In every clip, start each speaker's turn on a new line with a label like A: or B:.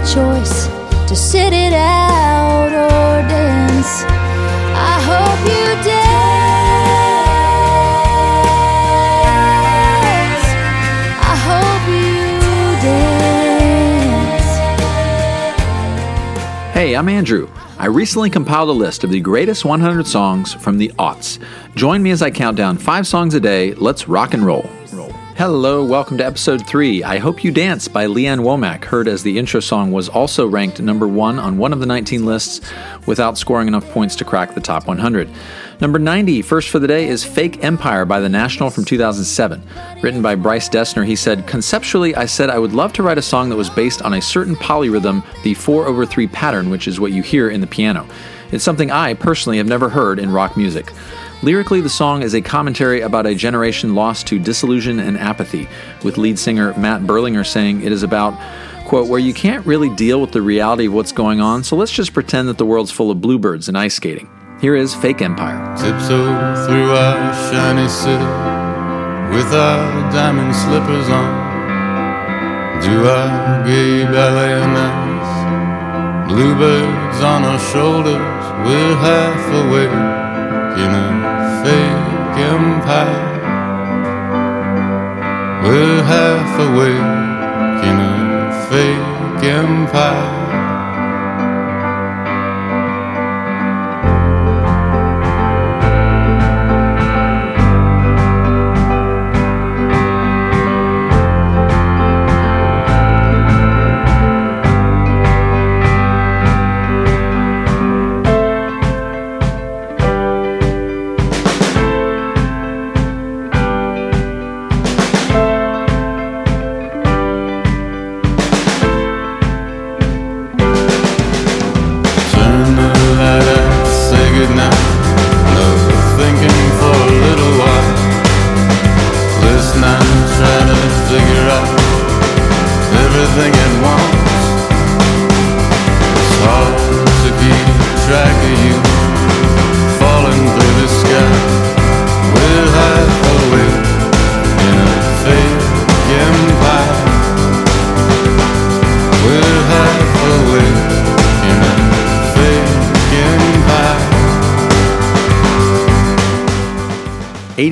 A: The choice to sit it out or dance, I hope you dance. I hope you dance.
B: Hey, I'm Andrew. I recently compiled a list of the greatest 100 songs from the aughts. Join me as I count down five songs a day. Let's rock and roll. Hello, welcome to episode 3. I Hope You Dance by Leanne Womack, heard as the intro song was also ranked number 1 on one of the 19 lists without scoring enough points to crack the top 100. Number 90, first for the day, is Fake Empire by The National from 2007. Written by Bryce Dessner, he said, Conceptually, I said I would love to write a song that was based on a certain polyrhythm, the 4 over 3 pattern, which is what you hear in the piano. It's something I personally have never heard in rock music. Lyrically, the song is a commentary about a generation lost to disillusion and apathy, with lead singer Matt Berlinger saying it is about, quote, where you can't really deal with the reality of what's going on, so let's just pretend that the world's full of bluebirds and ice skating. Here is Fake Empire.
C: Tiptoe through our shiny city with our diamond slippers on. Do our gay ballet. Bluebirds on our shoulders, we're half awake fake empire. We're half awake in a fake empire.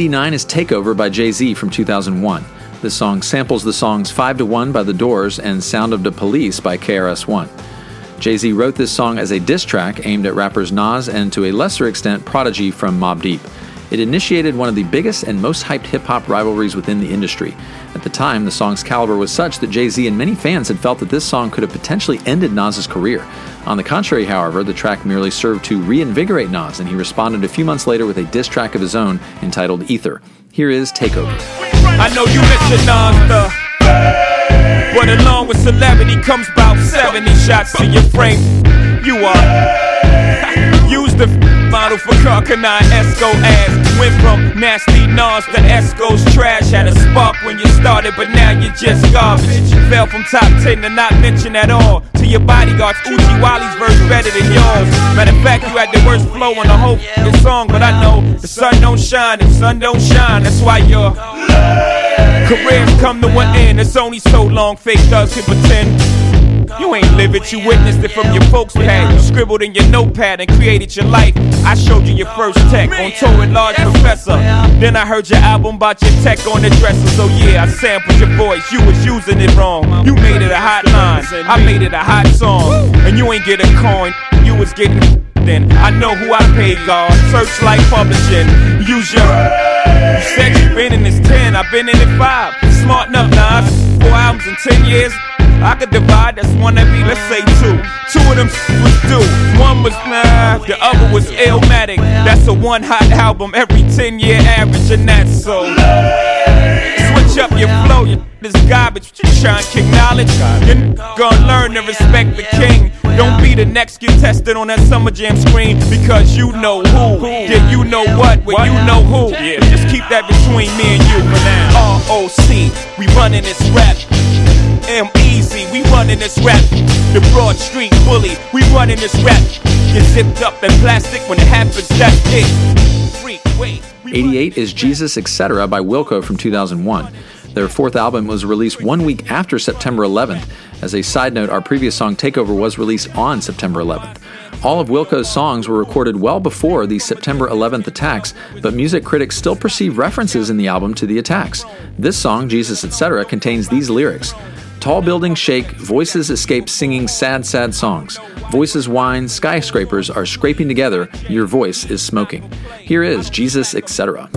B: 89 is Takeover by Jay Z from 2001. This song samples the songs 5 to 1 by The Doors and Sound of the Police by KRS One. Jay Z wrote this song as a diss track aimed at rappers Nas and to a lesser extent Prodigy from Mob Deep. It initiated one of the biggest and most hyped hip hop rivalries within the industry. At the time, the song's caliber was such that Jay Z and many fans had felt that this song could have potentially ended Nas's career. On the contrary, however, the track merely served to reinvigorate Nas, and he responded a few months later with a diss track of his own entitled Ether. Here is Takeover.
D: I know you miss your nonstop. But along with celebrity comes about 70 shots to your frame. You are. Use the model for Carcanine Esco ass. Went from nasty Nas to Esco's trash. Had a spark when you started, but now you're just garbage. Fell from top 10 to not mention at all. To your bodyguards, Uchi Wally's verse better than yours. Matter of fact, you had the worst flow on the whole song, but I know the sun don't shine if sun don't shine. That's why your careers come to an end. It's only so long fake thugs can pretend. You ain't live it, you witnessed it from your folks' pad. You scribbled in your notepad and created your life. I showed you your first tech on tour with Large Professor. Then I heard your album about your tech on the dresser. So yeah, I sampled your voice. You was using it wrong. You made it a hot line. I made it a hot song. And you ain't get a coin. You was getting then. I know who I paid, God. Searchlight Publishing. Use your. You said you been in this 10, I've been in it 5. Smart enough, nah. Four albums in 10 years. I could divide, that's one every, let's say two. Two of them was due. One was nah, the other was Illmatic. That's a one hot album every 10 year average, and that's so. Switch up your flow, you this garbage. You trying to kick knowledge. You're gonna learn to respect the king. Don't be the next get tested on that summer jam screen because you know who. Yeah, you know what, but you know who. Yeah. Just keep that between me and you for now. ROC, we running this rap. M easy, we running this rap. The Broad Street bully, we running this rap. Get zipped up in plastic when it happens, that's it. Freak, wait.
B: 88 is Jesus Etc. by Wilco from 2001. Their fourth album was released one week after September 11th. As a side note, our previous song Takeover was released on September 11th. All of Wilco's songs were recorded well before the September 11th attacks, but music critics still perceive references in the album to the attacks. This song, Jesus Etc., contains these lyrics Tall buildings shake, voices escape singing sad, sad songs. Voices whine, skyscrapers are scraping together, your voice is smoking. Here is Jesus, etc.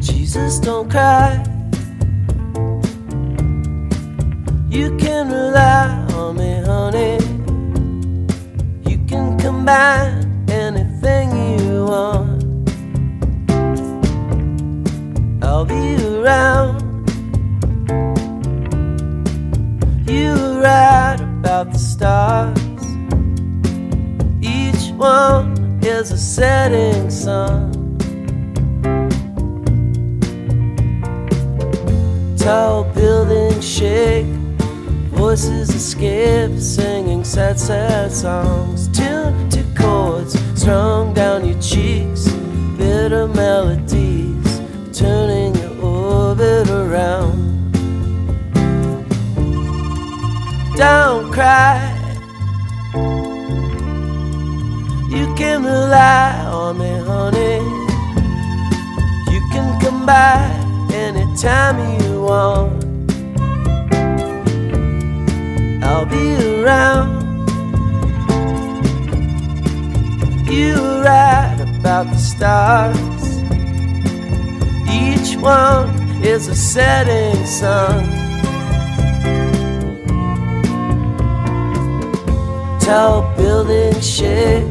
E: Jesus, don't cry. Tall buildings shake, voices escape, singing sad, sad songs. Tuned to chords strung down your cheeks, bitter melodies turning your orbit around. Don't cry. You can rely on me, honey. You can come by anytime you I'll be around. You were right about the stars. Each one is a setting sun. Tall buildings shake,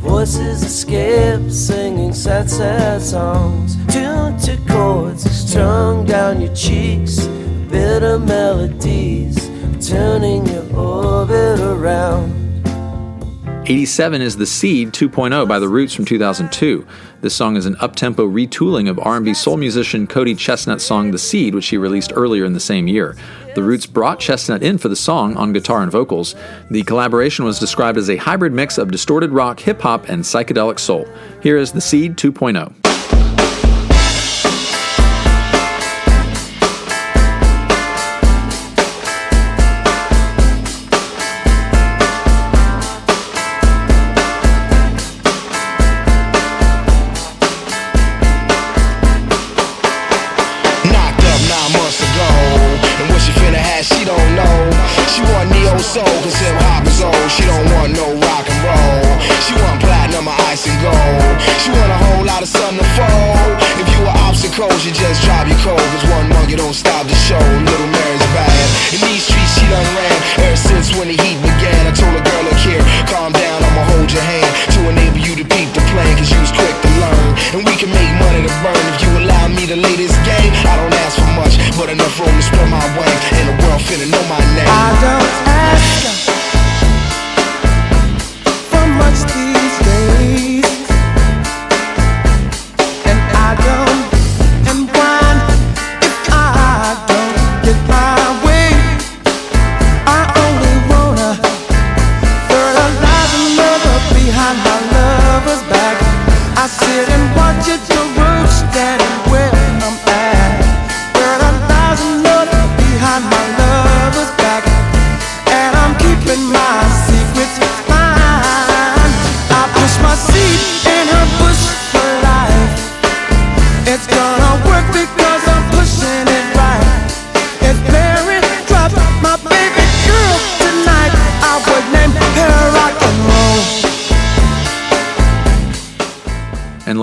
E: voices escape, singing sad, sad songs. Tuned to chords strung down your cheeks, bitter melodies turning your orbit around.
B: 87 is The Seed 2.0 by The Roots from 2002. This song is an up-tempo retooling of R&B soul musician Cody Chestnut's song The Seed, which he released earlier in the same year. The Roots brought Chestnut in for the song on guitar and vocals. The collaboration was described as a hybrid mix of distorted rock, hip hop, and psychedelic soul. Here is The Seed 2.0.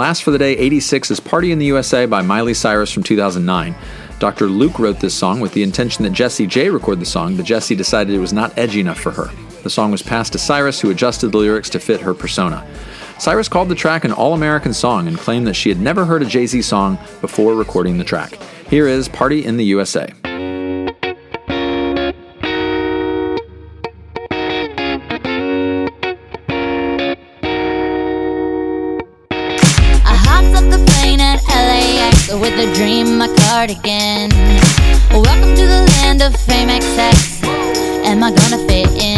B: last for the day 86 is Party in the USA by Miley Cyrus from 2009. Dr. Luke wrote this song with the intention that Jessie J record the song, but Jessie decided it was not edgy enough for her. The song was passed to Cyrus, who adjusted the lyrics to fit her persona. Cyrus called the track an all American song and claimed that she had never heard a Jay Z song before recording the track. Here is Party in the USA.
A: My cardigan. Welcome to the land of fame XX. Am I gonna fit in?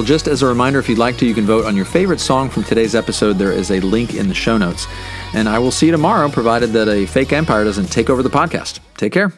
B: Well, just as a reminder, if you'd like to, you can vote on your favorite song from today's episode. There is a link in the show notes. And I will see you tomorrow, provided that a fake empire doesn't take over the podcast. Take care.